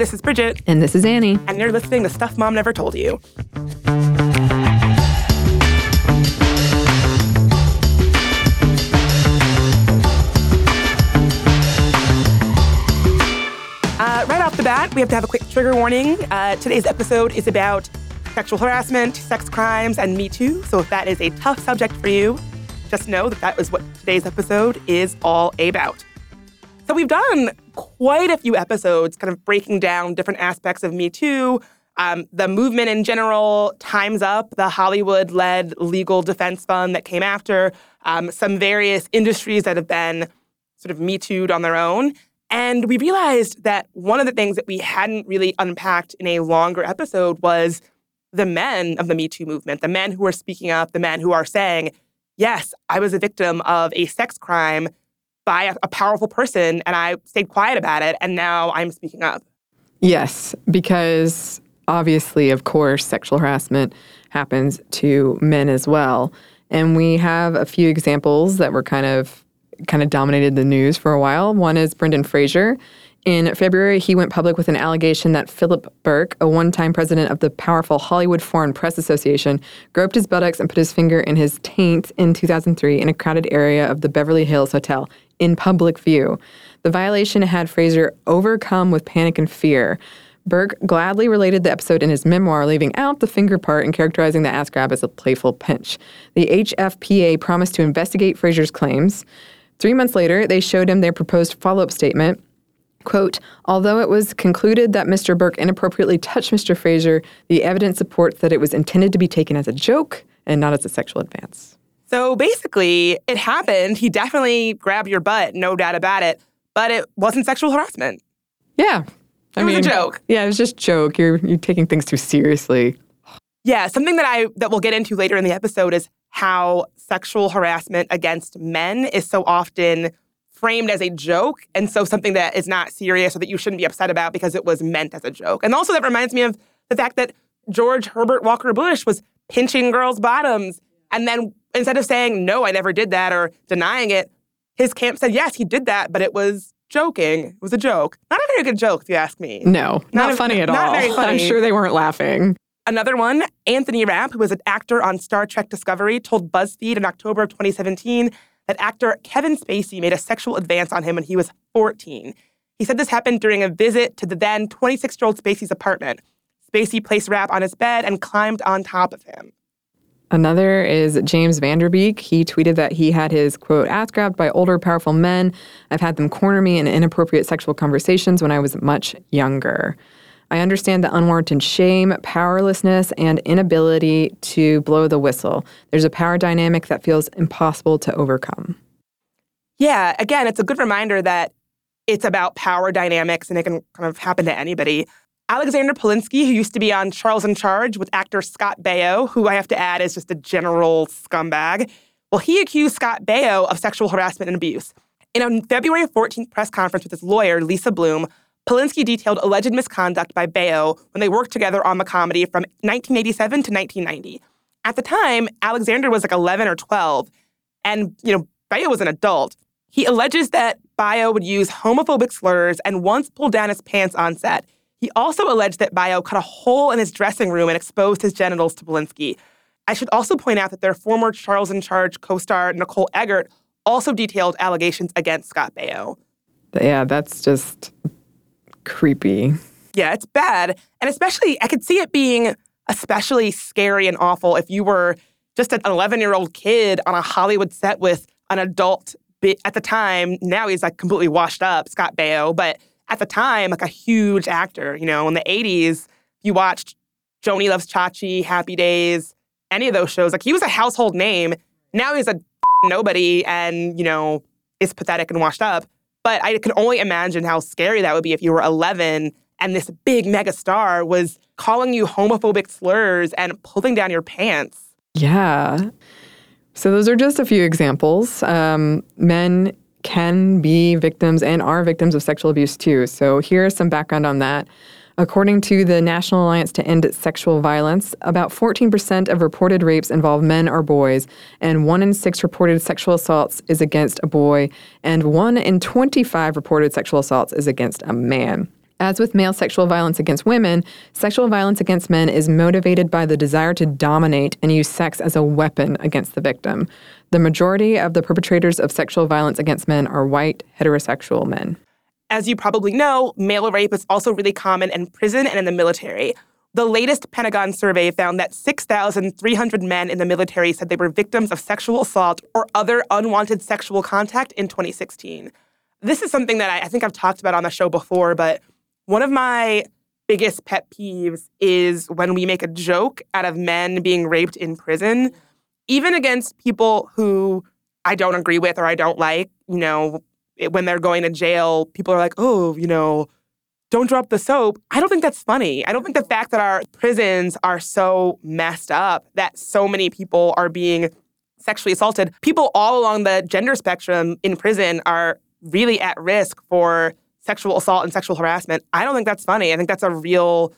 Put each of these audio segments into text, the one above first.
this is Bridget. And this is Annie. And you're listening to Stuff Mom Never Told You. Uh, right off the bat, we have to have a quick trigger warning. Uh, today's episode is about sexual harassment, sex crimes, and Me Too. So if that is a tough subject for you, just know that that is what today's episode is all about. So we've done quite a few episodes kind of breaking down different aspects of Me Too, um, the movement in general, Time's Up, the Hollywood led legal defense fund that came after, um, some various industries that have been sort of Me Too'd on their own. And we realized that one of the things that we hadn't really unpacked in a longer episode was the men of the Me Too movement, the men who are speaking up, the men who are saying, yes, I was a victim of a sex crime by a, a powerful person and I stayed quiet about it. And now I'm speaking up. Yes, because obviously, of course, sexual harassment happens to men as well. And we have a few examples that were kind of kind of dominated the news for a while. One is Brendan Fraser. In February, he went public with an allegation that Philip Berk, a one time president of the powerful Hollywood Foreign Press Association, groped his buttocks and put his finger in his taint in 2003 in a crowded area of the Beverly Hills Hotel in public view. The violation had Fraser overcome with panic and fear. Berk gladly related the episode in his memoir, leaving out the finger part and characterizing the ass grab as a playful pinch. The HFPA promised to investigate Fraser's claims. Three months later, they showed him their proposed follow up statement. Quote, although it was concluded that Mr. Berk inappropriately touched Mr. Fraser, the evidence supports that it was intended to be taken as a joke and not as a sexual advance. So basically, it happened. He definitely grabbed your butt, no doubt about it, but it wasn't sexual harassment. Yeah. I it was mean, a joke. Yeah, it was just joke. You're you're taking things too seriously. Yeah, something that I that we'll get into later in the episode is how sexual harassment against men is so often framed as a joke and so something that is not serious or that you shouldn't be upset about because it was meant as a joke. And also that reminds me of the fact that George Herbert Walker Bush was pinching girls' bottoms and then instead of saying no, I never did that or denying it, his camp said yes, he did that, but it was joking. It was a joke. Not a very good joke, if you ask me. No, not, not a, funny at not all. Very funny. I'm sure they weren't laughing. Another one, Anthony Rapp, who was an actor on Star Trek Discovery, told BuzzFeed in October of 2017 that actor Kevin Spacey made a sexual advance on him when he was 14. He said this happened during a visit to the then 26 year old Spacey's apartment. Spacey placed Rapp on his bed and climbed on top of him. Another is James Van Der Beek. He tweeted that he had his quote ass grabbed by older, powerful men. I've had them corner me in inappropriate sexual conversations when I was much younger. I understand the unwarranted shame, powerlessness, and inability to blow the whistle. There's a power dynamic that feels impossible to overcome. Yeah, again, it's a good reminder that it's about power dynamics and it can kind of happen to anybody. Alexander Polinsky, who used to be on Charles in Charge with actor Scott Baio, who I have to add is just a general scumbag, well, he accused Scott Baio of sexual harassment and abuse. In a February 14th press conference with his lawyer, Lisa Bloom, Polinsky detailed alleged misconduct by Baio when they worked together on the comedy from 1987 to 1990. At the time, Alexander was like 11 or 12, and, you know, Baio was an adult. He alleges that Baio would use homophobic slurs and once pulled down his pants on set. He also alleged that Baio cut a hole in his dressing room and exposed his genitals to Polinsky. I should also point out that their former Charles in Charge co star, Nicole Eggert, also detailed allegations against Scott Baio. Yeah, that's just creepy. Yeah, it's bad. And especially, I could see it being especially scary and awful if you were just an 11 year old kid on a Hollywood set with an adult. At the time, now he's like completely washed up, Scott Baio, but at the time, like a huge actor. You know, in the 80s, you watched Joanie Loves Chachi, Happy Days, any of those shows. Like he was a household name. Now he's a nobody and, you know, is pathetic and washed up. But I can only imagine how scary that would be if you were 11 and this big mega star was calling you homophobic slurs and pulling down your pants. Yeah. So those are just a few examples. Um, men can be victims and are victims of sexual abuse too. So here's some background on that. According to the National Alliance to End Sexual Violence, about 14% of reported rapes involve men or boys, and 1 in 6 reported sexual assaults is against a boy, and 1 in 25 reported sexual assaults is against a man. As with male sexual violence against women, sexual violence against men is motivated by the desire to dominate and use sex as a weapon against the victim. The majority of the perpetrators of sexual violence against men are white, heterosexual men. As you probably know, male rape is also really common in prison and in the military. The latest Pentagon survey found that 6,300 men in the military said they were victims of sexual assault or other unwanted sexual contact in 2016. This is something that I, I think I've talked about on the show before, but one of my biggest pet peeves is when we make a joke out of men being raped in prison, even against people who I don't agree with or I don't like. You know, when they're going to jail, people are like, oh, you know, don't drop the soap. I don't think that's funny. I don't think the fact that our prisons are so messed up that so many people are being sexually assaulted, people all along the gender spectrum in prison are really at risk for sexual assault and sexual harassment. I don't think that's funny. I think that's a real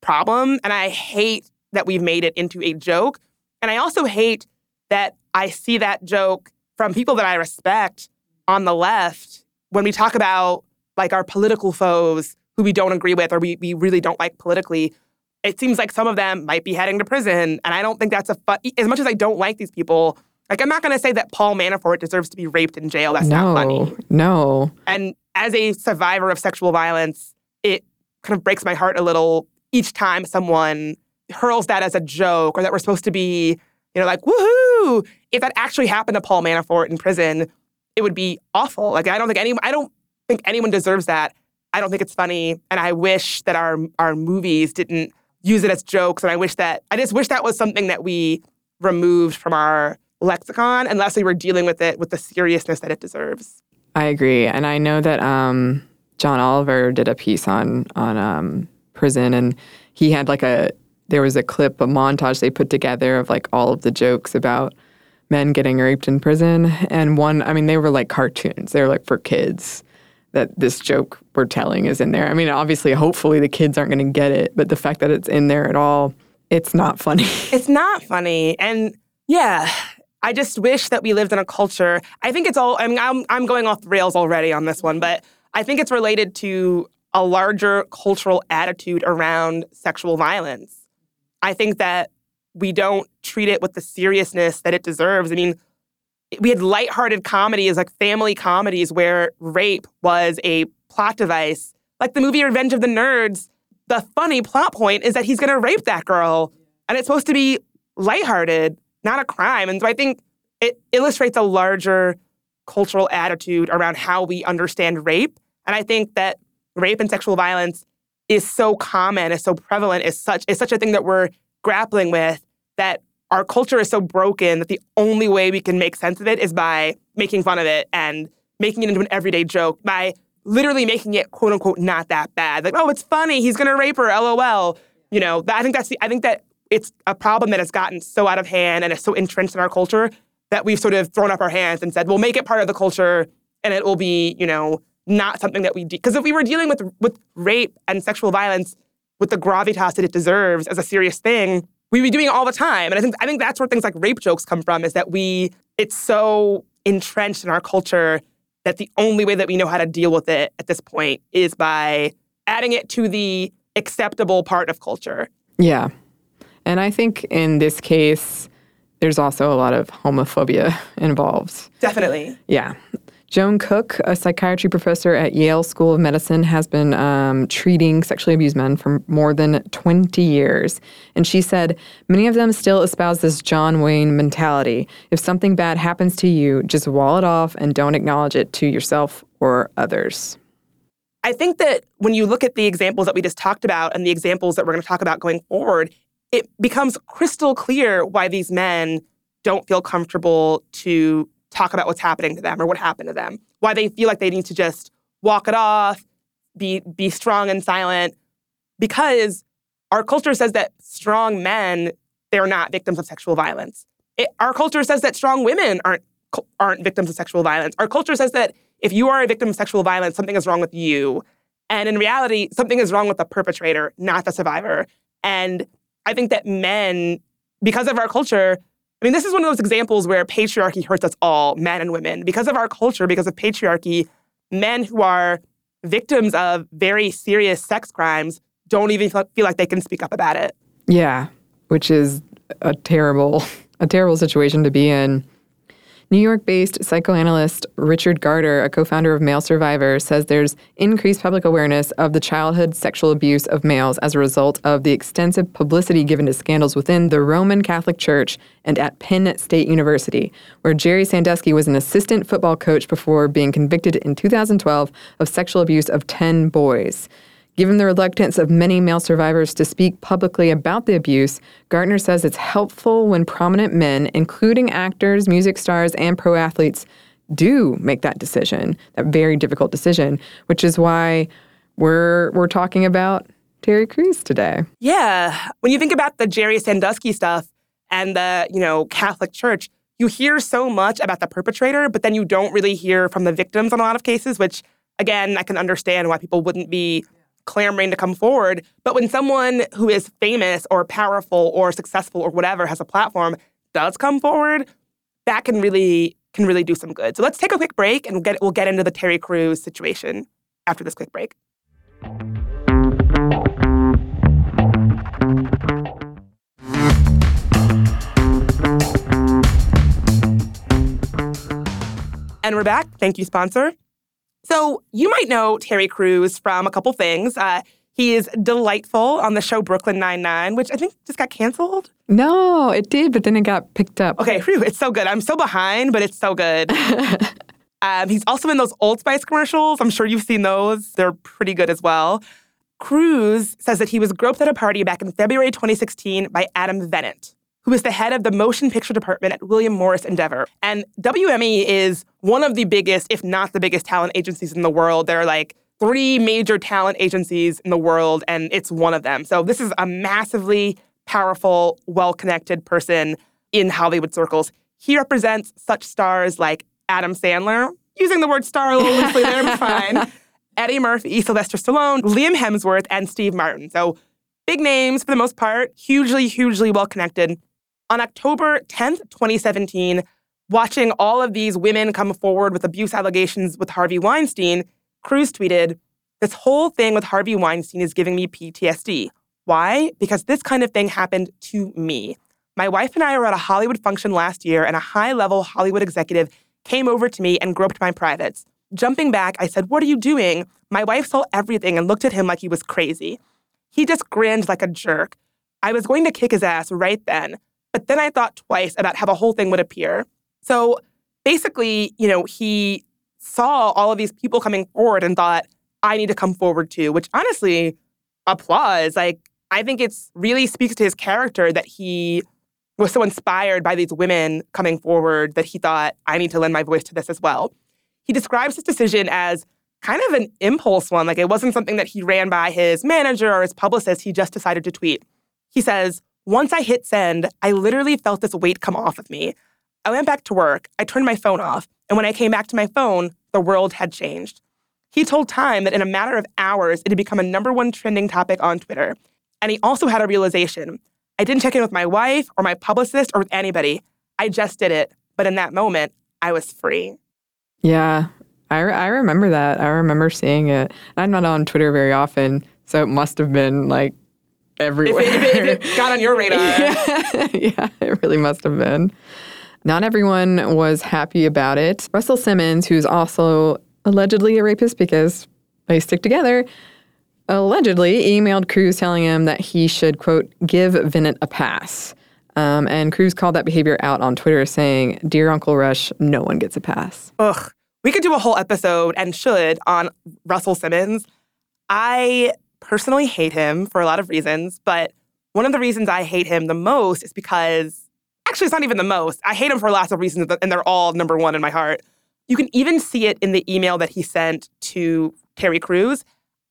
problem. And I hate that we've made it into a joke. And I also hate that I see that joke from people that I respect on the left when we talk about like our political foes who we don't agree with or we, we really don't like politically. It seems like some of them might be heading to prison. And I don't think that's a fun, as much as I don't like these people, like I'm not going to say that Paul Manafort deserves to be raped in jail. That's no, not funny. No. And as a survivor of sexual violence, it kind of breaks my heart a little each time someone hurls that as a joke or that we're supposed to be, you know, like, woohoo. If that actually happened to Paul Manafort in prison, it would be awful. Like I don't think anyone I don't think anyone deserves that. I don't think it's funny. And I wish that our our movies didn't use it as jokes. And I wish that I just wish that was something that we removed from our lexicon unless we were dealing with it with the seriousness that it deserves. I agree, and I know that um, John Oliver did a piece on on um, prison, and he had like a there was a clip, a montage they put together of like all of the jokes about men getting raped in prison, and one, I mean, they were like cartoons. They were like for kids. That this joke we're telling is in there. I mean, obviously, hopefully, the kids aren't going to get it, but the fact that it's in there at all, it's not funny. It's not funny, and yeah, I just wish that we lived in a culture. I think it's all. I mean, I'm I'm going off the rails already on this one, but I think it's related to a larger cultural attitude around sexual violence. I think that we don't treat it with the seriousness that it deserves. I mean, we had lighthearted comedies like family comedies where rape was a plot device, like the movie Revenge of the Nerds. The funny plot point is that he's going to rape that girl, and it's supposed to be lighthearted not a crime. And so I think it illustrates a larger cultural attitude around how we understand rape. And I think that rape and sexual violence is so common, is so prevalent, is such is such a thing that we're grappling with that our culture is so broken that the only way we can make sense of it is by making fun of it and making it into an everyday joke, by literally making it quote unquote not that bad. Like, oh, it's funny, he's gonna rape her, lol. You know, I think that's the I think that it's a problem that has gotten so out of hand and is so entrenched in our culture that we've sort of thrown up our hands and said, we'll make it part of the culture and it will be, you know, not something that we because de- if we were dealing with with rape and sexual violence with the gravitas that it deserves as a serious thing, we'd be doing it all the time. And I think I think that's where things like rape jokes come from is that we it's so entrenched in our culture that the only way that we know how to deal with it at this point is by adding it to the acceptable part of culture. Yeah. And I think in this case, there's also a lot of homophobia involved. Definitely. Yeah. Joan Cook, a psychiatry professor at Yale School of Medicine, has been um, treating sexually abused men for more than 20 years. And she said, many of them still espouse this John Wayne mentality. If something bad happens to you, just wall it off and don't acknowledge it to yourself or others. I think that when you look at the examples that we just talked about and the examples that we're going to talk about going forward, it becomes crystal clear why these men don't feel comfortable to talk about what's happening to them or what happened to them. Why they feel like they need to just walk it off, be be strong and silent because our culture says that strong men they're not victims of sexual violence. It, our culture says that strong women aren't aren't victims of sexual violence. Our culture says that if you are a victim of sexual violence, something is wrong with you. And in reality, something is wrong with the perpetrator, not the survivor. And I think that men, because of our culture, I mean, this is one of those examples where patriarchy hurts us all, men and women. Because of our culture, because of patriarchy, men who are victims of very serious sex crimes don't even feel like they can speak up about it. Yeah, which is a terrible, a terrible situation to be in. New York based psychoanalyst Richard Gartner, a co founder of Male Survivor, says there's increased public awareness of the childhood sexual abuse of males as a result of the extensive publicity given to scandals within the Roman Catholic Church and at Penn State University, where Jerry Sandusky was an assistant football coach before being convicted in 2012 of sexual abuse of 10 boys. Given the reluctance of many male survivors to speak publicly about the abuse, Gartner says it's helpful when prominent men, including actors, music stars, and pro athletes, do make that decision, that very difficult decision, which is why we're we're talking about Terry Crews today. Yeah, when you think about the Jerry Sandusky stuff and the, you know, Catholic Church, you hear so much about the perpetrator, but then you don't really hear from the victims in a lot of cases, which again, I can understand why people wouldn't be clamoring to come forward. But when someone who is famous or powerful or successful or whatever has a platform does come forward, that can really can really do some good. So let's take a quick break and we'll get we'll get into the Terry Crews situation after this quick break. And we're back. Thank you, sponsor. So you might know Terry Crews from a couple things. Uh, he is delightful on the show Brooklyn Nine Nine, which I think just got canceled. No, it did, but then it got picked up. Okay, whew, it's so good. I'm so behind, but it's so good. um, he's also in those Old Spice commercials. I'm sure you've seen those. They're pretty good as well. Crews says that he was groped at a party back in February 2016 by Adam Venit who is the head of the motion picture department at William Morris Endeavor. And WME is one of the biggest, if not the biggest, talent agencies in the world. There are like three major talent agencies in the world, and it's one of them. So this is a massively powerful, well connected person in Hollywood circles. He represents such stars like Adam Sandler, using the word star a little loosely there, but fine. Eddie Murphy, Sylvester Stallone, Liam Hemsworth, and Steve Martin. So big names for the most part, hugely, hugely well connected. On October 10th, 2017, watching all of these women come forward with abuse allegations with Harvey Weinstein, Crews tweeted, This whole thing with Harvey Weinstein is giving me PTSD. Why? Because this kind of thing happened to me. My wife and I were at a Hollywood function last year, and a high level Hollywood executive came over to me and groped my privates. Jumping back, I said, What are you doing? My wife saw everything and looked at him like he was crazy. He just grinned like a jerk. I was going to kick his ass right then. But then I thought twice about how the whole thing would appear. So basically, you know, he saw all of these people coming forward and thought, I need to come forward too, which honestly, applause. Like, I think it's really speaks to his character that he was so inspired by these women coming forward that he thought, I need to lend my voice to this as well. He describes his decision as kind of an impulse one. Like, it wasn't something that he ran by his manager or his publicist. He just decided to tweet. He says, once I hit send, I literally felt this weight come off of me. I went back to work, I turned my phone off, and when I came back to my phone, the world had changed. He told Time that in a matter of hours, it had become a number one trending topic on Twitter. And he also had a realization I didn't check in with my wife or my publicist or with anybody. I just did it. But in that moment, I was free. Yeah, I, re- I remember that. I remember seeing it. I'm not on Twitter very often, so it must have been like everywhere. If it, if it, got on your radar. yeah. yeah, it really must have been. Not everyone was happy about it. Russell Simmons, who's also allegedly a rapist because they stick together, allegedly emailed Crews telling him that he should, quote, give Venit a pass. Um, and Crews called that behavior out on Twitter, saying, Dear Uncle Rush, no one gets a pass. Ugh. We could do a whole episode and should on Russell Simmons. I personally hate him for a lot of reasons, but one of the reasons I hate him the most is because actually, it's not even the most. I hate him for lots of reasons, and they're all number one in my heart. You can even see it in the email that he sent to Terry Crews.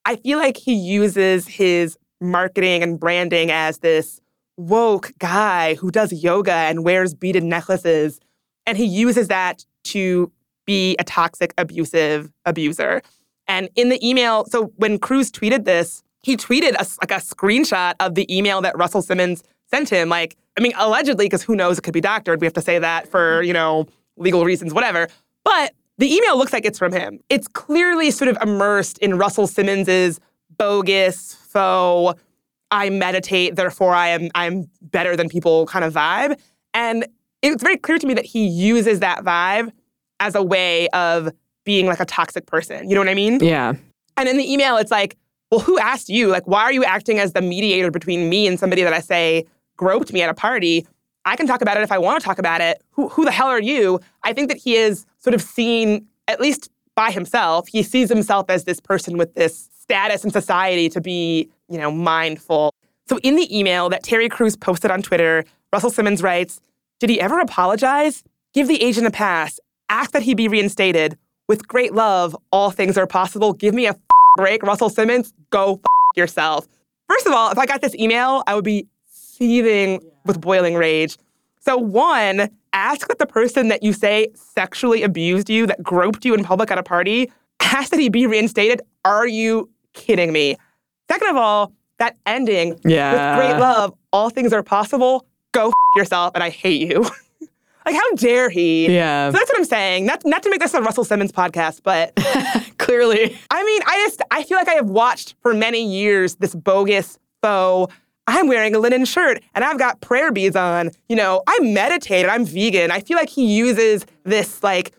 I feel like he uses his marketing and branding as this woke guy who does yoga and wears beaded necklaces. And he uses that to be a toxic, abusive abuser. And in the email, so when Crews tweeted this, he tweeted a, like a screenshot of the email that Russell Simmons sent him. Like, I mean, allegedly, because who knows, it could be doctored. We have to say that for, you know, legal reasons, whatever. But the email looks like it's from him. It's clearly sort of immersed in Russell Simmons's bogus, faux, I meditate, therefore I am I'm better than people kind of vibe. And it's very clear to me that he uses that vibe as a way of being like a toxic person. You know what I mean? Yeah. And in the email, it's like, well, who asked you? Like, why are you acting as the mediator between me and somebody that I say groped me at a party? I can talk about it if I want to talk about it. Who, who the hell are you? I think that he is sort of seen, at least by himself, he sees himself as this person with this status in society to be, you know, mindful. So in the email that Terry Crews posted on Twitter, Russell Simmons writes, Did he ever apologize? Give the agent a pass. Ask that he be reinstated. With great love, all things are possible. Give me a break, Russell Simmons. Go yourself. First of all, if I got this email, I would be seething with boiling rage. So, one, ask that the person that you say sexually abused you, that groped you in public at a party, ask that he be reinstated. Are you kidding me? Second of all, that ending yeah. with great love, all things are possible. Go yourself, and I hate you. like, how dare he? Yeah. So that's what I'm saying. Not not to make this a Russell Simmons podcast, but clearly, I mean, I just I feel like I have watched for many years this bogus faux I'm wearing a linen shirt and I've got prayer beads on. You know, I meditate I'm vegan. I feel like he uses this like,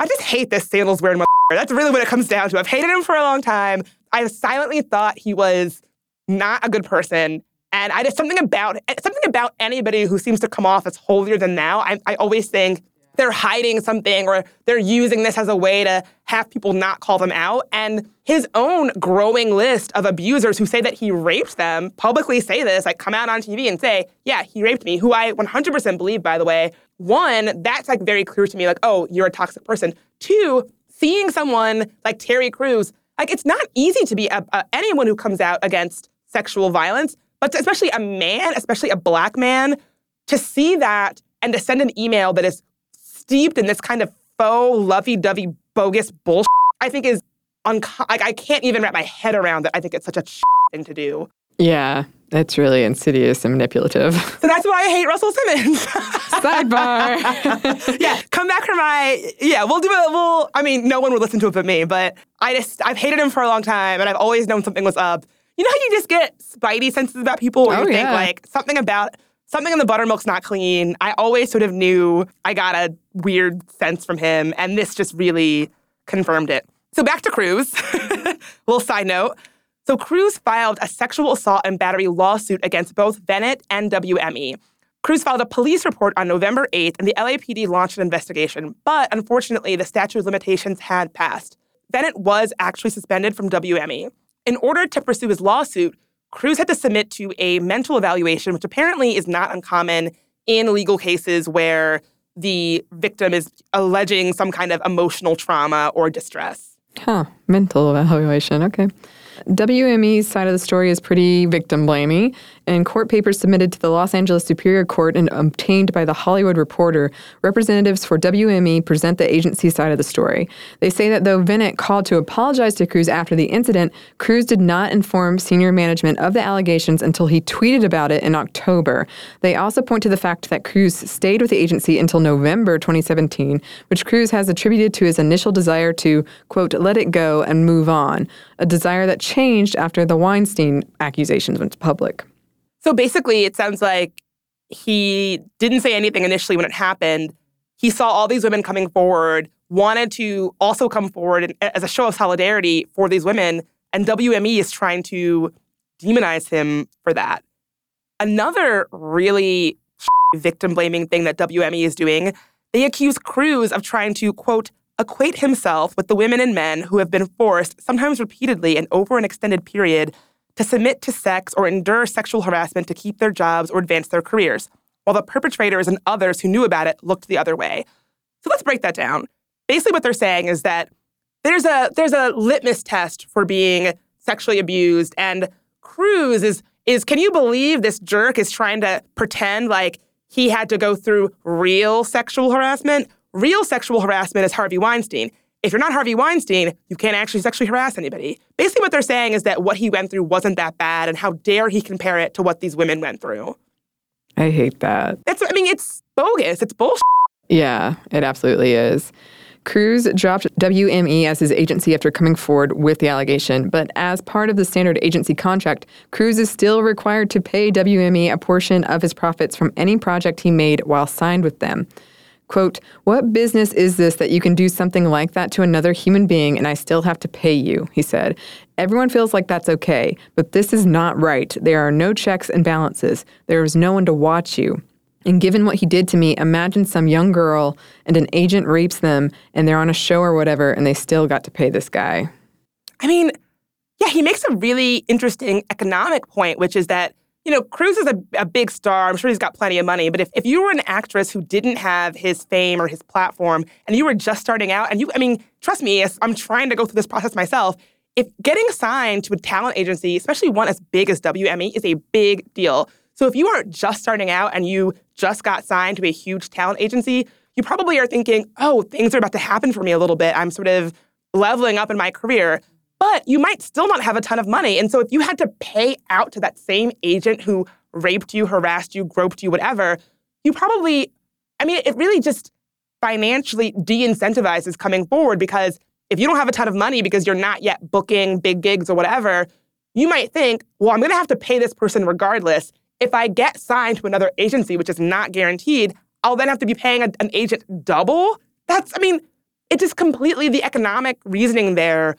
I just hate this sandals wearing. My. That's really what it comes down to. I've hated him for a long time. I've silently thought he was not a good person. And I just something about something about anybody who seems to come off as holier than thou. I, I always think they're hiding something or they're using this as a way to have people not call them out. And his own growing list of abusers who say that he raped them publicly say this, like come out on TV and say, yeah, he raped me, who I 100% believe, by the way. One, that's like very clear to me, like, oh, you're a toxic person. Two, seeing someone like Terry Crews, like it's not easy to be a, a, anyone who comes out against sexual violence, but especially a man, especially a black man, to see that and to send an email that is steeped in this kind of faux, lovey-dovey, bogus bullshit, I think is unco- like I can't even wrap my head around that. I think it's such a thing to do. Yeah, that's really insidious and manipulative. So that's why I hate Russell Simmons. Sidebar. yeah, come back for my yeah. We'll do it. We'll. I mean, no one would listen to it but me. But I just I've hated him for a long time, and I've always known something was up. You know how you just get spidey senses about people, where Oh, you think yeah. like something about something in the buttermilk's not clean. I always sort of knew I got a weird sense from him, and this just really confirmed it. So back to Crews. Little side note. So Crews filed a sexual assault and battery lawsuit against both Bennett and WME. Crews filed a police report on November 8th, and the LAPD launched an investigation. But unfortunately, the statute of limitations had passed. Bennett was actually suspended from WME. In order to pursue his lawsuit, Crews had to submit to a mental evaluation, which apparently is not uncommon in legal cases where the victim is alleging some kind of emotional trauma or distress. Huh. Mental evaluation. Okay. WME's side of the story is pretty victim blaming. In court papers submitted to the Los Angeles Superior Court and obtained by the Hollywood Reporter, representatives for WME present the agency side of the story. They say that though Bennett called to apologize to Crews after the incident, Crews did not inform senior management of the allegations until he tweeted about it in October. They also point to the fact that Crews stayed with the agency until November 2017, which Crews has attributed to his initial desire to, quote, let it go and move on, a desire that changed after the Weinstein accusations went public. So basically, it sounds like he didn't say anything initially when it happened. He saw all these women coming forward, wanted to also come forward as a show of solidarity for these women, and WME is trying to demonize him for that. Another really victim blaming thing that WME is doing, they accuse Crews of trying to, quote, equate himself with the women and men who have been forced, sometimes repeatedly and over an extended period, to submit to sex or endure sexual harassment to keep their jobs or advance their careers, while the perpetrators and others who knew about it looked the other way. So let's break that down. Basically, what they're saying is that there's a there's a litmus test for being sexually abused, and Crews is is can you believe this jerk is trying to pretend like he had to go through real sexual harassment? Real sexual harassment is Harvey Weinstein. If you're not Harvey Weinstein, you can't actually sexually harass anybody. Basically, what they're saying is that what he went through wasn't that bad, and how dare he compare it to what these women went through? I hate that. That's, I mean, it's bogus. It's bullshit. Yeah, it absolutely is. Crews dropped WME as his agency after coming forward with the allegation, but as part of the standard agency contract, Crews is still required to pay WME a portion of his profits from any project he made while signed with them. Quote, What business is this that you can do something like that to another human being and I still have to pay you? He said. Everyone feels like that's okay, but this is not right. There are no checks and balances. There is no one to watch you. And given what he did to me, imagine some young girl and an agent rapes them and they're on a show or whatever and they still got to pay this guy. I mean, yeah, he makes a really interesting economic point, which is that you know, Crews is a, a big star. I'm sure he's got plenty of money. But if, if you were an actress who didn't have his fame or his platform and you were just starting out, and you, I mean, trust me, I'm trying to go through this process myself. If getting signed to a talent agency, especially one as big as WME, is a big deal. So if you are just starting out and you just got signed to a huge talent agency, you probably are thinking, oh, things are about to happen for me a little bit. I'm sort of leveling up in my career but you might still not have a ton of money. And so if you had to pay out to that same agent who raped you, harassed you, groped you, whatever, you probably, I mean, it really just financially de incentivizes coming forward because if you don't have a ton of money because you're not yet booking big gigs or whatever, you might think, well, I'm going to have to pay this person regardless. If I get signed to another agency, which is not guaranteed, I'll then have to be paying a, an agent double. That's, I mean, it just completely the economic reasoning there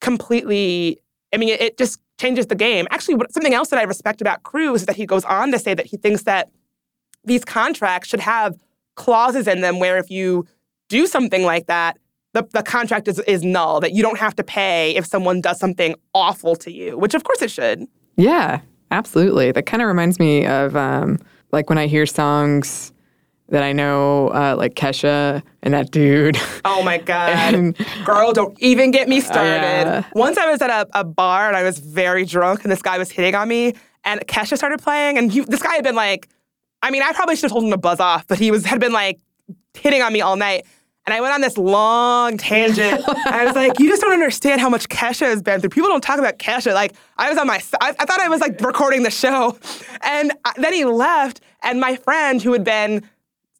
completely, I mean, it, it just changes the game. Actually, something else that I respect about Crews is that he goes on to say that he thinks that these contracts should have clauses in them where if you do something like that, the, the contract is, is null, that you don't have to pay if someone does something awful to you, which of course it should. Yeah, absolutely. That kind of reminds me of um, like when I hear songs that I know, uh, like Kesha and that dude. Oh my God. and, Girl, don't even get me started. Uh, Once I was at a, a, bar and I was very drunk and this guy was hitting on me and Kesha started playing and he, this guy had been like, I mean, I probably should have told him to buzz off, but he was had been like hitting on me all night. And I went on this long tangent. I was like, you just don't understand how much Kesha has been through. People don't talk about Kesha. Like, I was on my, I, I thought I was like recording the show. And uh, then he left, and my friend who had been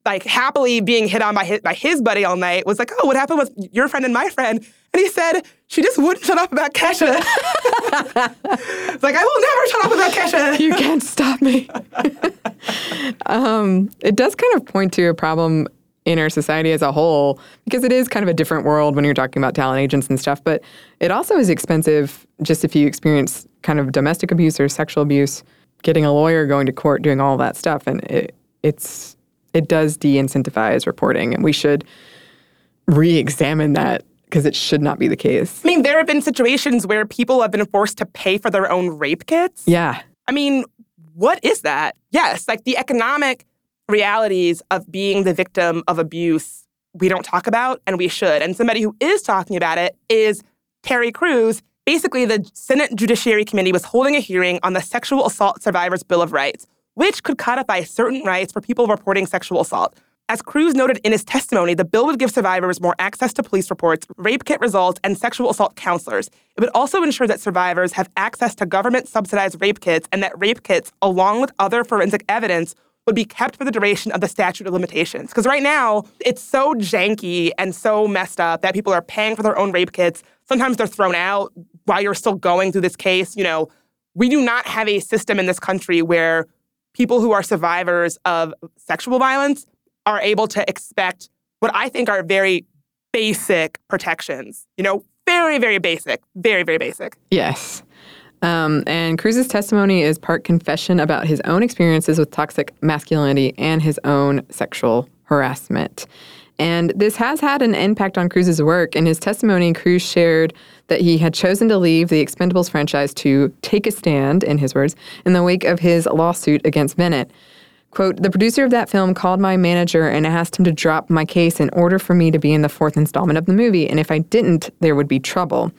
like happily being hit on by his, by his buddy all night was like, oh, what happened with your friend and my friend? And he said, she just wouldn't shut up about Kesha. it's like, I will never shut up about Kesha. you can't stop me. um, it does kind of point to a problem in our society as a whole because it is kind of a different world when you're talking about talent agents and stuff. But it also is expensive just if you experience kind of domestic abuse or sexual abuse, getting a lawyer, going to court, doing all that stuff. And it, it's it does de-incentivize reporting, and we should re-examine that because it should not be the case. I mean, there have been situations where people have been forced to pay for their own rape kits. Yeah. I mean, what is that? Yes, like the economic realities of being the victim of abuse we don't talk about and we should. And somebody who is talking about it is Terry Crews. Basically, the Senate Judiciary Committee was holding a hearing on the Sexual Assault Survivors Bill of Rights, which could codify certain rights for people reporting sexual assault. As Crews noted in his testimony, the bill would give survivors more access to police reports, rape kit results, and sexual assault counselors. It would also ensure that survivors have access to government subsidized rape kits and that rape kits, along with other forensic evidence, would be kept for the duration of the statute of limitations. Because right now, it's so janky and so messed up that people are paying for their own rape kits. Sometimes they're thrown out while you're still going through this case. You know, we do not have a system in this country where people who are survivors of sexual violence are able to expect what I think are very basic protections. You know, very, very basic, very, very basic. Yes. Um, and Crews's testimony is part confession about his own experiences with toxic masculinity and his own sexual harassment. And this has had an impact on Crews's work. In his testimony, Crews shared that he had chosen to leave the Expendables franchise to take a stand, in his words, in the wake of his lawsuit against Bennett. Quote, the producer of that film called my manager and asked him to drop my case in order for me to be in the fourth installment of the movie. And if I didn't, there would be trouble.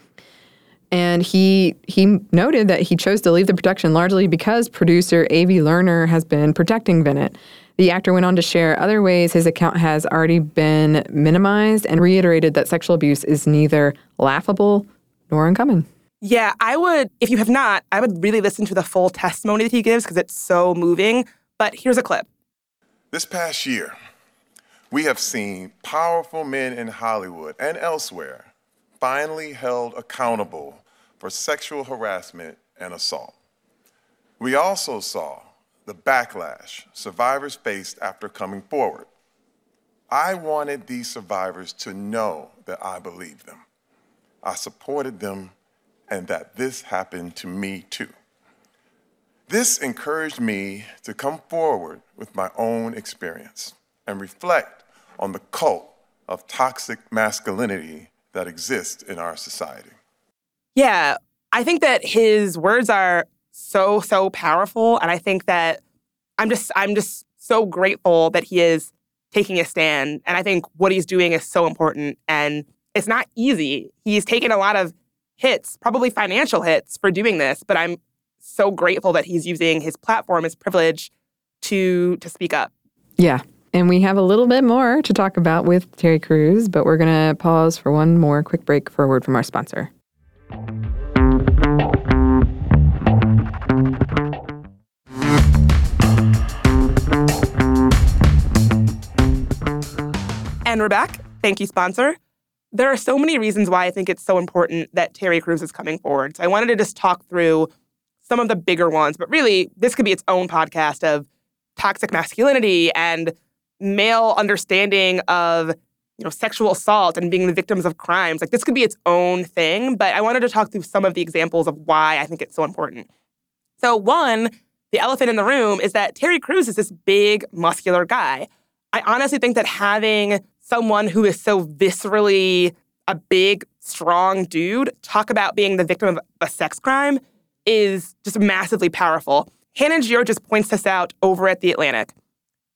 And he he noted that he chose to leave the production largely because producer Avi Lerner has been protecting Bennett. The actor went on to share other ways his account has already been minimized and reiterated that sexual abuse is neither laughable nor uncommon. Yeah, I would, if you have not, I would really listen to the full testimony that he gives because it's so moving. But here's a clip. This past year, we have seen powerful men in Hollywood and elsewhere finally held accountable for sexual harassment and assault. We also saw the backlash survivors faced after coming forward. I wanted these survivors to know that I believed them. I supported them and that this happened to me too. This encouraged me to come forward with my own experience and reflect on the cult of toxic masculinity that exists in our society. Yeah, I think that his words are so so powerful and I think that I'm just I'm just so grateful that he is taking a stand and I think what he's doing is so important and it's not easy. He's taken a lot of hits, probably financial hits for doing this, but I'm so grateful that he's using his platform, his privilege to to speak up. Yeah. And we have a little bit more to talk about with Terry Crews, but we're going to pause for one more quick break for a word from our sponsor. And we're back. Thank you, sponsor. There are so many reasons why I think it's so important that Terry Crews is coming forward. So I wanted to just talk through some of the bigger ones, but really, this could be its own podcast of toxic masculinity and male understanding of you know sexual assault and being the victims of crimes like this could be its own thing but i wanted to talk through some of the examples of why i think it's so important so one the elephant in the room is that terry crews is this big muscular guy i honestly think that having someone who is so viscerally a big strong dude talk about being the victim of a sex crime is just massively powerful hannah Giorgis just points this out over at the atlantic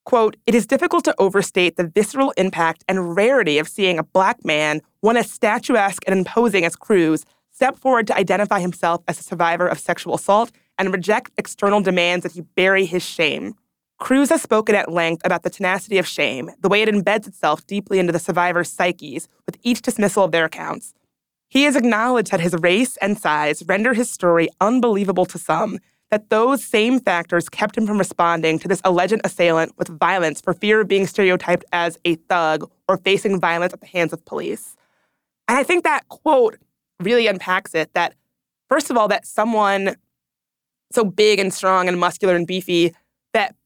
Quote, it is difficult to overstate the visceral impact and rarity of seeing a black man, one as statuesque and imposing as Crews, step forward to identify himself as a survivor of sexual assault and reject external demands that he bury his shame. Crews has spoken at length about the tenacity of shame, the way it embeds itself deeply into the survivors' psyches with each dismissal of their accounts. He has acknowledged that his race and size render his story unbelievable to some that those same factors kept him from responding to this alleged assailant with violence for fear of being stereotyped as a thug or facing violence at the hands of police. And I think that quote really unpacks it that, first of all, that someone so big and strong and muscular and beefy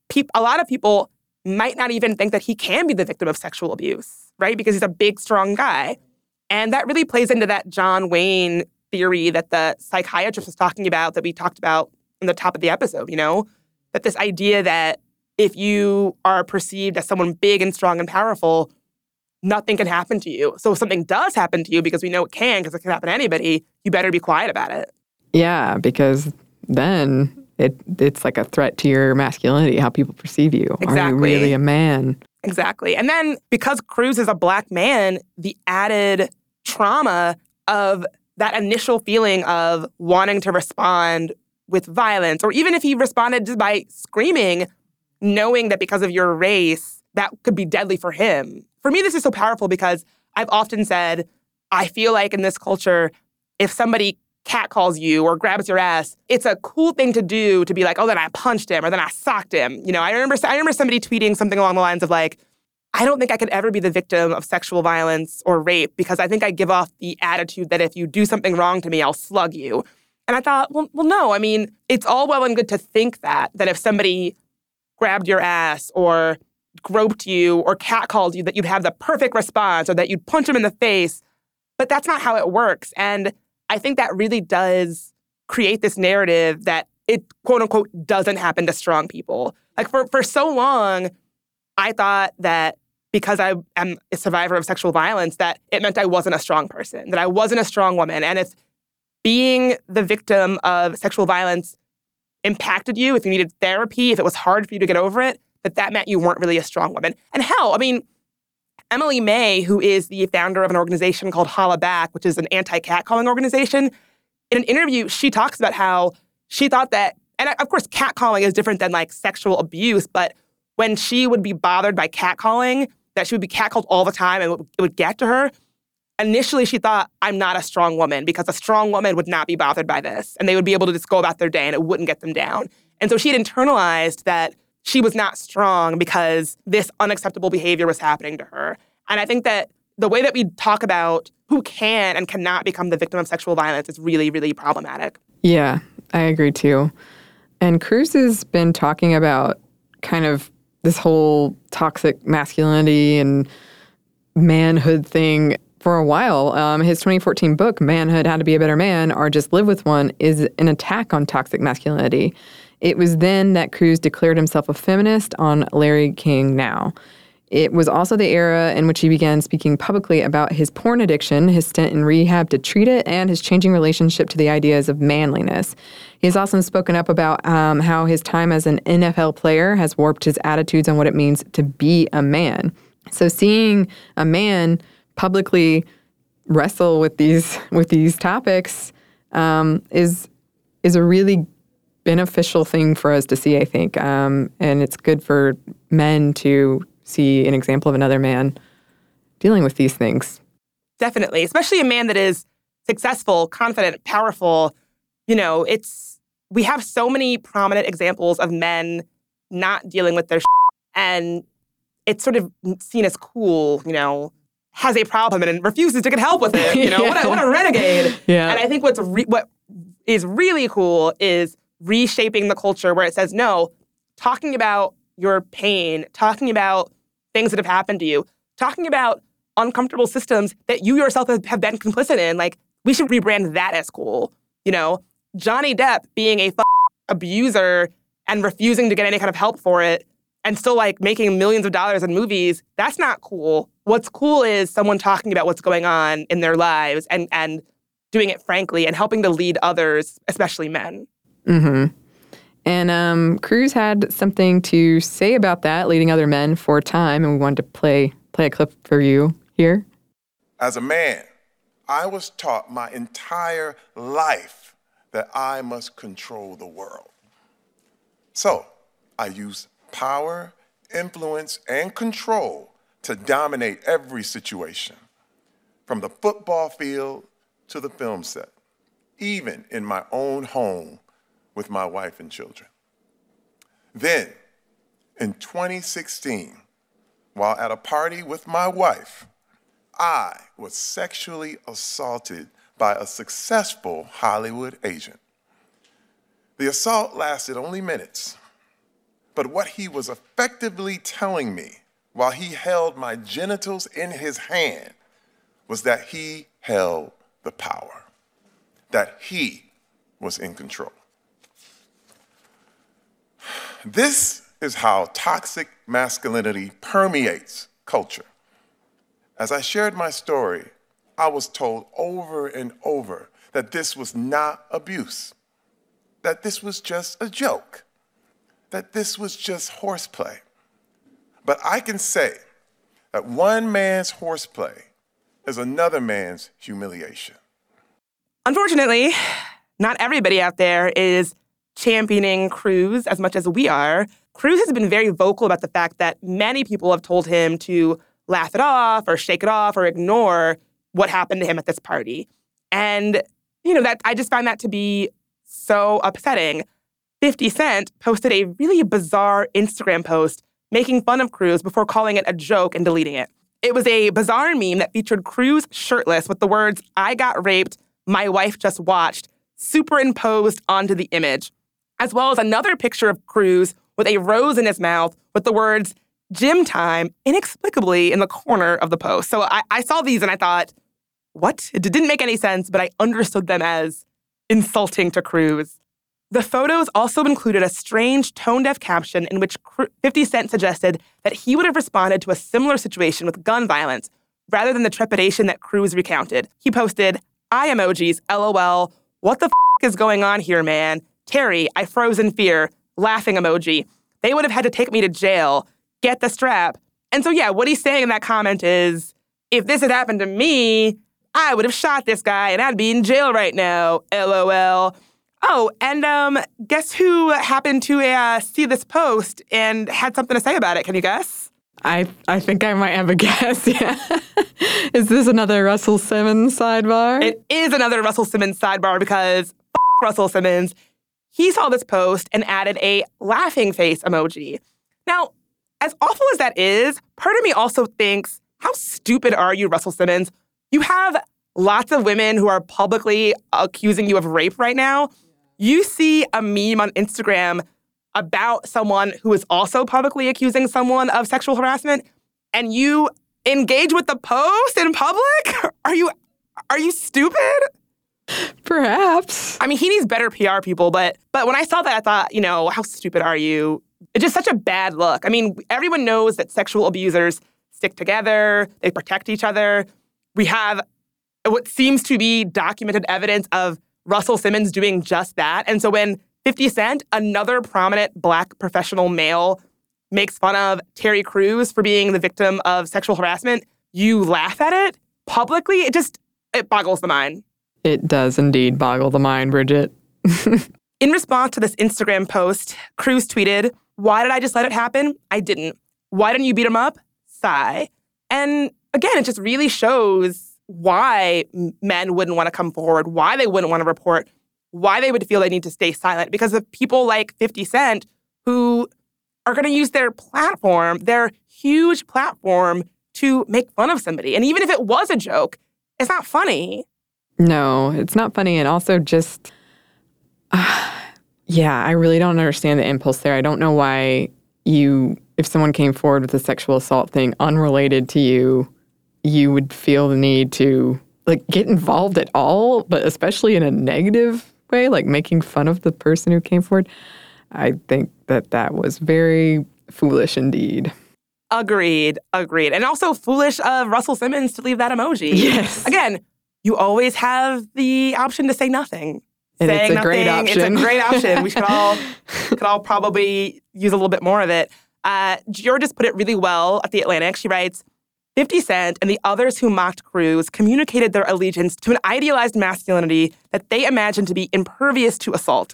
pe- a lot of people might not even think that he can be the victim of sexual abuse, right? Because he's a big, strong guy. And that really plays into that John Wayne theory that the psychiatrist was talking about that we talked about in the top of the episode, you know? That this idea that if you are perceived as someone big and strong and powerful, nothing can happen to you. So if something does happen to you, because we know it can, because it can happen to anybody, you better be quiet about it. Yeah, because then it it's like a threat to your masculinity, how people perceive you. Exactly. Are you really a man? Exactly. And then because Crews is a black man, the added trauma of that initial feeling of wanting to respond with violence, or even if he responded just by screaming, knowing that because of your race, that could be deadly for him. For me, this is so powerful because I've often said, I feel like in this culture, if somebody catcalls you or grabs your ass, it's a cool thing to do to be like, oh, then I punched him or then I socked him. You know, I remember I remember somebody tweeting something along the lines of like, I don't think I could ever be the victim of sexual violence or rape because I think I give off the attitude that if you do something wrong to me, I'll slug you. And I thought, well, well, no. I mean, it's all well and good to think that that if somebody grabbed your ass or groped you or catcalled you, that you'd have the perfect response or that you'd punch them in the face. But that's not how it works. And I think that really does create this narrative that it quote unquote doesn't happen to strong people. Like for, for so long, I thought that because I am a survivor of sexual violence, that it meant I wasn't a strong person, that I wasn't a strong woman. And if being the victim of sexual violence impacted you, if you needed therapy, if it was hard for you to get over it, that that meant you weren't really a strong woman. And hell, I mean, Emily May, who is the founder of an organization called Hollaback, which is an anti-catcalling organization, in an interview, she talks about how she thought that, and of course, catcalling is different than like sexual abuse, but when she would be bothered by catcalling, that she would be catcalled all the time and it would get to her, initially she thought i'm not a strong woman because a strong woman would not be bothered by this and they would be able to just go about their day and it wouldn't get them down. And so she had internalized that she was not strong because this unacceptable behavior was happening to her. And I think that the way that we talk about who can and cannot become the victim of sexual violence is really, really problematic. Yeah, I agree too. And Crews has been talking about kind of this whole toxic masculinity and manhood thing for a while. Um, his 2014 book, Manhood How to Be a Better Man or Just Live with One, is an attack on toxic masculinity. It was then that Crews declared himself a feminist on Larry King Now. It was also the era in which he began speaking publicly about his porn addiction, his stint in rehab to treat it, and his changing relationship to the ideas of manliness. He's also spoken up about um, how his time as an NFL player has warped his attitudes on what it means to be a man. So, seeing a man publicly wrestle with these with these topics um, is is a really beneficial thing for us to see. I think, um, and it's good for men to see an example of another man dealing with these things. Definitely, especially a man that is successful, confident, powerful. You know, it's we have so many prominent examples of men not dealing with their and it's sort of seen as cool, you know, has a problem and refuses to get help with it. You know, yeah. what, a, what a renegade. Yeah. And I think what's re- what is really cool is reshaping the culture where it says no, talking about your pain, talking about things that have happened to you, talking about uncomfortable systems that you yourself have been complicit in. Like, we should rebrand that as cool. You know, Johnny Depp being a f- abuser and refusing to get any kind of help for it and still like making millions of dollars in movies, that's not cool. What's cool is someone talking about what's going on in their lives and and doing it frankly and helping to lead others, especially men. Mm-hmm. And um, Crews had something to say about that, leading other men for time, and we wanted to play play a clip for you here. As a man, I was taught my entire life that I must control the world. So I use power, influence, and control to dominate every situation, from the football field to the film set, even in my own home with my wife and children. Then, in 2016, while at a party with my wife, I was sexually assaulted by a successful Hollywood agent. The assault lasted only minutes, but what he was effectively telling me while he held my genitals in his hand was that he held the power, that he was in control. This is how toxic masculinity permeates culture. As I shared my story, I was told over and over that this was not abuse, that this was just a joke, that this was just horseplay. But I can say that one man's horseplay is another man's humiliation. Unfortunately, not everybody out there is championing Crews as much as we are. Crews has been very vocal about the fact that many people have told him to laugh it off or shake it off or ignore what happened to him at this party. And, you know, that I just find that to be so upsetting. 50 Cent posted a really bizarre Instagram post making fun of Crews before calling it a joke and deleting it. It was a bizarre meme that featured Cruz shirtless with the words, I got raped, my wife just watched, superimposed onto the image as well as another picture of Crews with a rose in his mouth with the words gym time inexplicably in the corner of the post. So I, I saw these and I thought, what? It didn't make any sense, but I understood them as insulting to Crews. The photos also included a strange tone deaf caption in which 50 Cent suggested that he would have responded to a similar situation with gun violence rather than the trepidation that Crews recounted. He posted, I emojis, lol, what the f is going on here, man? Terry, I froze in fear, laughing emoji. They would have had to take me to jail, get the strap. And so, yeah, what he's saying in that comment is if this had happened to me, I would have shot this guy and I'd be in jail right now. LOL. Oh, and um, guess who happened to uh, see this post and had something to say about it? Can you guess? I I think I might have a guess. Yeah. is this another Russell Simmons sidebar? It is another Russell Simmons sidebar because Russell Simmons he saw this post and added a laughing face emoji. Now, as awful as that is, part of me also thinks, how stupid are you, Russell Simmons? You have lots of women who are publicly accusing you of rape right now. You see a meme on Instagram about someone who is also publicly accusing someone of sexual harassment, and you engage with the post in public? Are you are you stupid? Perhaps. I mean, he needs better PR people, but but when I saw that, I thought, you know, how stupid are you? It's just such a bad look. I mean, everyone knows that sexual abusers stick together, they protect each other. We have what seems to be documented evidence of Russell Simmons doing just that. And so when 50 Cent, another prominent black professional male, makes fun of Terry Crews for being the victim of sexual harassment, you laugh at it publicly. It just it boggles the mind. It does indeed boggle the mind, Bridget. In response to this Instagram post, Crews tweeted, Why did I just let it happen? I didn't. Why didn't you beat him up? Sigh. And again, it just really shows why men wouldn't want to come forward, why they wouldn't want to report, why they would feel they need to stay silent. Because of people like 50 Cent who are going to use their platform, their huge platform, to make fun of somebody. And even if it was a joke, it's not funny. No, it's not funny. And also, just, uh, yeah, I really don't understand the impulse there. I don't know why you, if someone came forward with a sexual assault thing unrelated to you, you would feel the need to like get involved at all, but especially in a negative way, like making fun of the person who came forward. I think that that was very foolish indeed. Agreed, agreed. And also foolish of Russell Simmons to leave that emoji. Yes. Again, you always have the option to say nothing. And Saying it's a nothing, great option. It's a great option. we should all could all probably use a little bit more of it. Uh, Giorgis put it really well at the Atlantic. She writes, 50 Cent and the others who mocked Crews communicated their allegiance to an idealized masculinity that they imagined to be impervious to assault.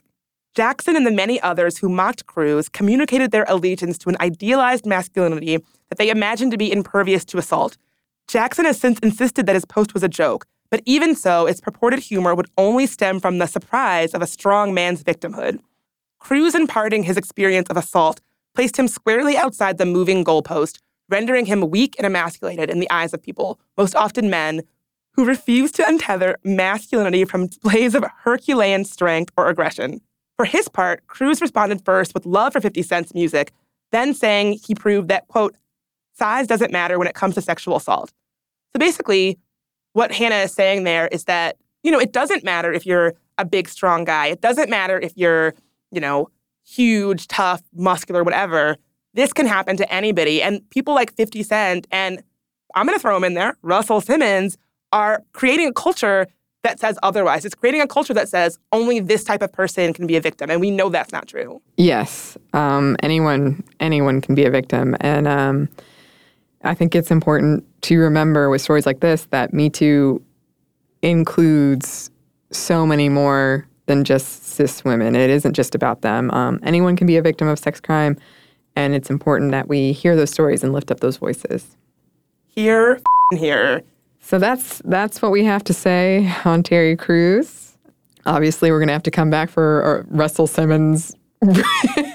Jackson and the many others who mocked Crews communicated their allegiance to an idealized masculinity that they imagined to be impervious to assault. Jackson has since insisted that his post was a joke, but even so, its purported humor would only stem from the surprise of a strong man's victimhood. Crews imparting his experience of assault placed him squarely outside the moving goalpost, rendering him weak and emasculated in the eyes of people, most often men, who refuse to untether masculinity from displays of Herculean strength or aggression. For his part, Crews responded first with love for 50 Cent's music, then saying he proved that, quote, size doesn't matter when it comes to sexual assault. So basically, what Hannah is saying there is that, you know, it doesn't matter if you're a big, strong guy. It doesn't matter if you're, you know, huge, tough, muscular, whatever. This can happen to anybody. And people like 50 Cent and I'm going to throw him in there, Russell Simmons, are creating a culture that says otherwise. It's creating a culture that says only this type of person can be a victim, and we know that's not true. Yes, um, anyone anyone can be a victim, and um, I think it's important to remember with stories like this that Me Too includes so many more than just cis women. It isn't just about them. Um, anyone can be a victim of sex crime, and it's important that we hear those stories and lift up those voices. Here, here. So that's that's what we have to say on Terry Crews. Obviously, we're going to have to come back for uh, Russell Simmons.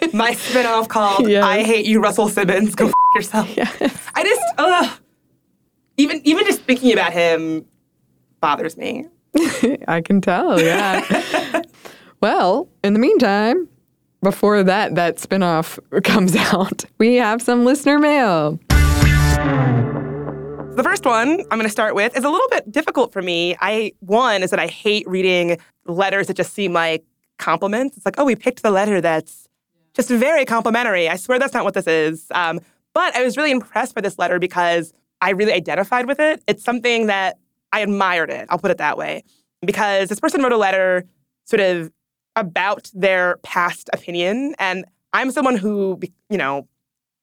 My spinoff called Yes. "I Hate You, Russell Simmons." Go f- yourself. Yes. I just, ugh. Even even just thinking about him bothers me. I can tell, yeah. well, in the meantime, before that that spinoff comes out, we have some listener mail. The first one I'm going to start with is a little bit difficult for me. I one is that I hate reading letters that just seem like compliments. It's like, oh, we picked the letter that's just very complimentary. I swear that's not what this is. Um, but I was really impressed by this letter because I really identified with it. It's something that I admired it. I'll put it that way. Because this person wrote a letter sort of about their past opinion. And I'm someone who, you know,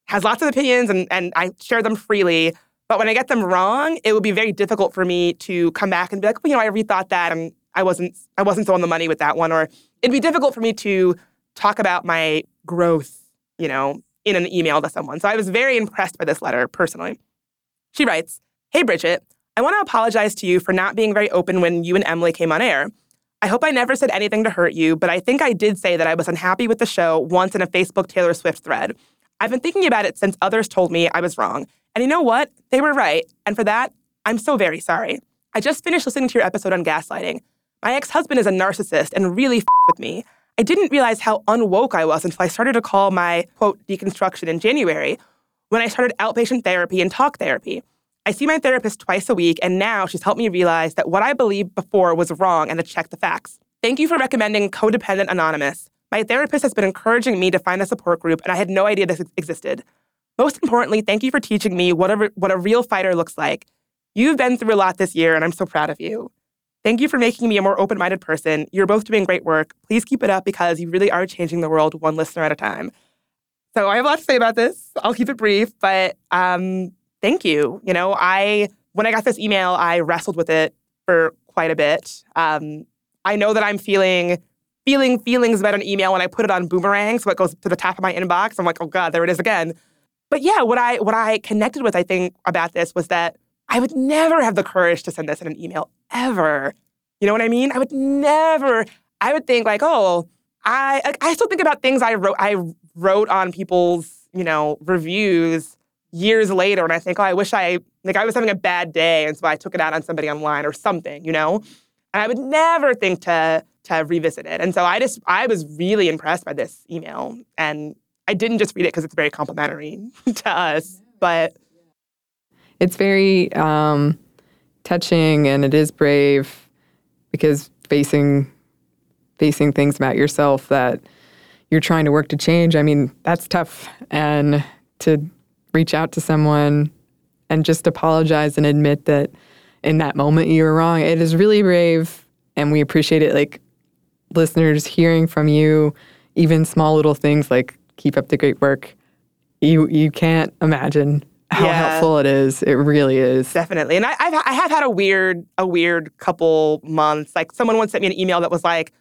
has lots of opinions and, and I share them freely. But when I get them wrong, it would be very difficult for me to come back and be like, well, you know, I rethought that and I wasn't I wasn't so on the money with that one. Or it'd be difficult for me to talk about my growth, you know, in an email to someone. So I was very impressed by this letter personally. She writes, Hey Bridget, I want to apologize to you for not being very open when you and Emily came on air. I hope I never said anything to hurt you, but I think I did say that I was unhappy with the show once in a Facebook Taylor Swift thread. I've been thinking about it since others told me I was wrong. And you know what? They were right. And for that, I'm so very sorry. I just finished listening to your episode on gaslighting. My ex husband is a narcissist and really f- with me. I didn't realize how unwoke I was until I started to call my quote deconstruction in January when I started outpatient therapy and talk therapy. I see my therapist twice a week, and now she's helped me realize that what I believed before was wrong and to check the facts. Thank you for recommending Codependent Anonymous. My therapist has been encouraging me to find a support group, and I had no idea this existed. Most importantly, thank you for teaching me what a, what a real fighter looks like. You've been through a lot this year, and I'm so proud of you. Thank you for making me a more open minded person. You're both doing great work. Please keep it up because you really are changing the world one listener at a time. So I have a lot to say about this. I'll keep it brief, but um, thank you. You know, I when I got this email, I wrestled with it for quite a bit. Um, I know that I'm feeling feeling feelings about an email when I put it on Boomerang, so it goes to the top of my inbox. I'm like, oh god, there it is again. But yeah, what I what I connected with, I think, about this was that I would never have the courage to send this in an email ever. You know what I mean? I would never. I would think like, oh, I I still think about things I wrote I wrote on people's you know reviews years later, and I think, oh, I wish I like I was having a bad day, and so I took it out on somebody online or something, you know. And I would never think to to revisit it. And so I just I was really impressed by this email, and I didn't just read it because it's very complimentary to us, but it's very um, touching and it is brave because facing facing things about yourself that you're trying to work to change. I mean, that's tough. And to reach out to someone and just apologize and admit that in that moment you were wrong, it is really brave. And we appreciate it. Like listeners hearing from you, even small little things like keep up the great work. You you can't imagine how yeah. helpful it is. It really is. Definitely. And I, I've, I have had a weird, a weird couple months. Like someone once sent me an email that was like,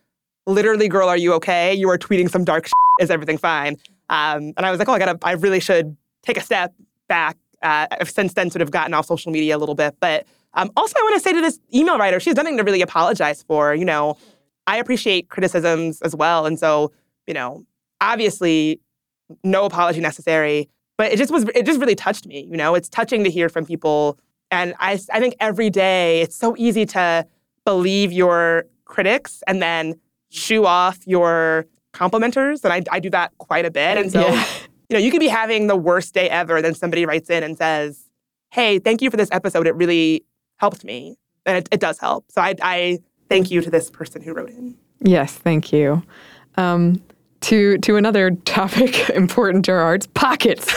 literally, girl, are you okay? You are tweeting some dark shit. Is everything fine? Um, and I was like, oh, I gotta, I really should take a step back. Uh, I've since then sort of gotten off social media a little bit. But um, also, I want to say to this email writer, she has nothing to really apologize for. You know, I appreciate criticisms as well. And so, you know, obviously, no apology necessary but it just was it just really touched me you know? It's touching to hear from people. And i i think every day it's so easy to believe your critics and then shoo off your complimenters and i, I do that quite a bit. And so yeah. you know you could be having the worst day ever And then somebody writes in and says hey thank you for this episode. It really helped me. And it, it does help. So I, I thank you to this person who wrote in. Yes thank you. Um, to to another topic important to our hearts pockets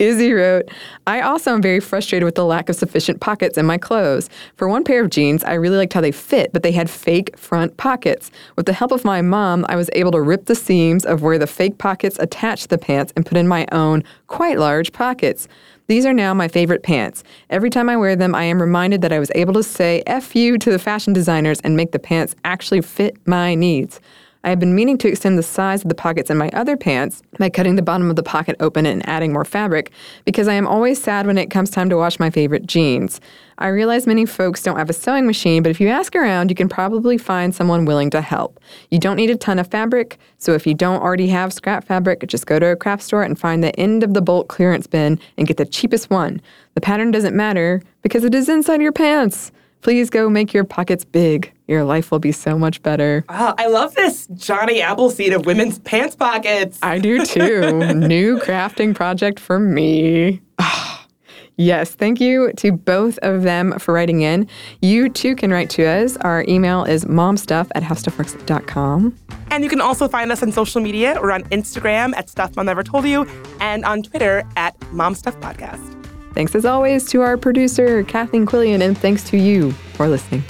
izzy wrote i also am very frustrated with the lack of sufficient pockets in my clothes for one pair of jeans i really liked how they fit but they had fake front pockets with the help of my mom i was able to rip the seams of where the fake pockets attached the pants and put in my own quite large pockets these are now my favorite pants. Every time I wear them, I am reminded that I was able to say F you to the fashion designers and make the pants actually fit my needs. I have been meaning to extend the size of the pockets in my other pants by cutting the bottom of the pocket open and adding more fabric because I am always sad when it comes time to wash my favorite jeans. I realize many folks don't have a sewing machine, but if you ask around, you can probably find someone willing to help. You don't need a ton of fabric, so if you don't already have scrap fabric, just go to a craft store and find the end of the bulk clearance bin and get the cheapest one. The pattern doesn't matter because it is inside your pants. Please go make your pockets big. Your life will be so much better. Oh, I love this Johnny Appleseed of women's pants pockets. I do too. New crafting project for me. Yes, thank you to both of them for writing in. You too can write to us. Our email is momstuff at howstuffworks.com. And you can also find us on social media. We're on Instagram at Stuff Mom Never Told You and on Twitter at MomStuffPodcast. Thanks as always to our producer, Kathleen Quillian, and thanks to you for listening.